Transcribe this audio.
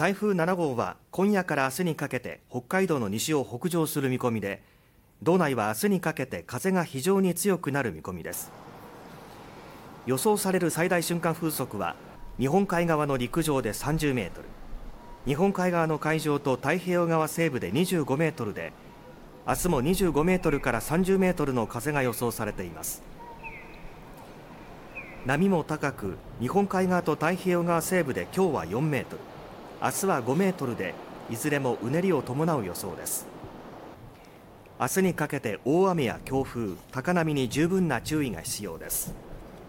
台風7号は今夜から明日にかけて北海道の西を北上する見込みで道内は明日にかけて風が非常に強くなる見込みです。予想される最大瞬間風速は日本海側の陸上で30メートル日本海側の海上と太平洋側西部で25メートルで明日も25メートルから30メートルの風が予想されています。波も高く日本海側と太平洋側西部で今日は4メートル明日は5メートルでいずれもうねりを伴う予想です。明日にかけて大雨や強風高波に十分な注意が必要です。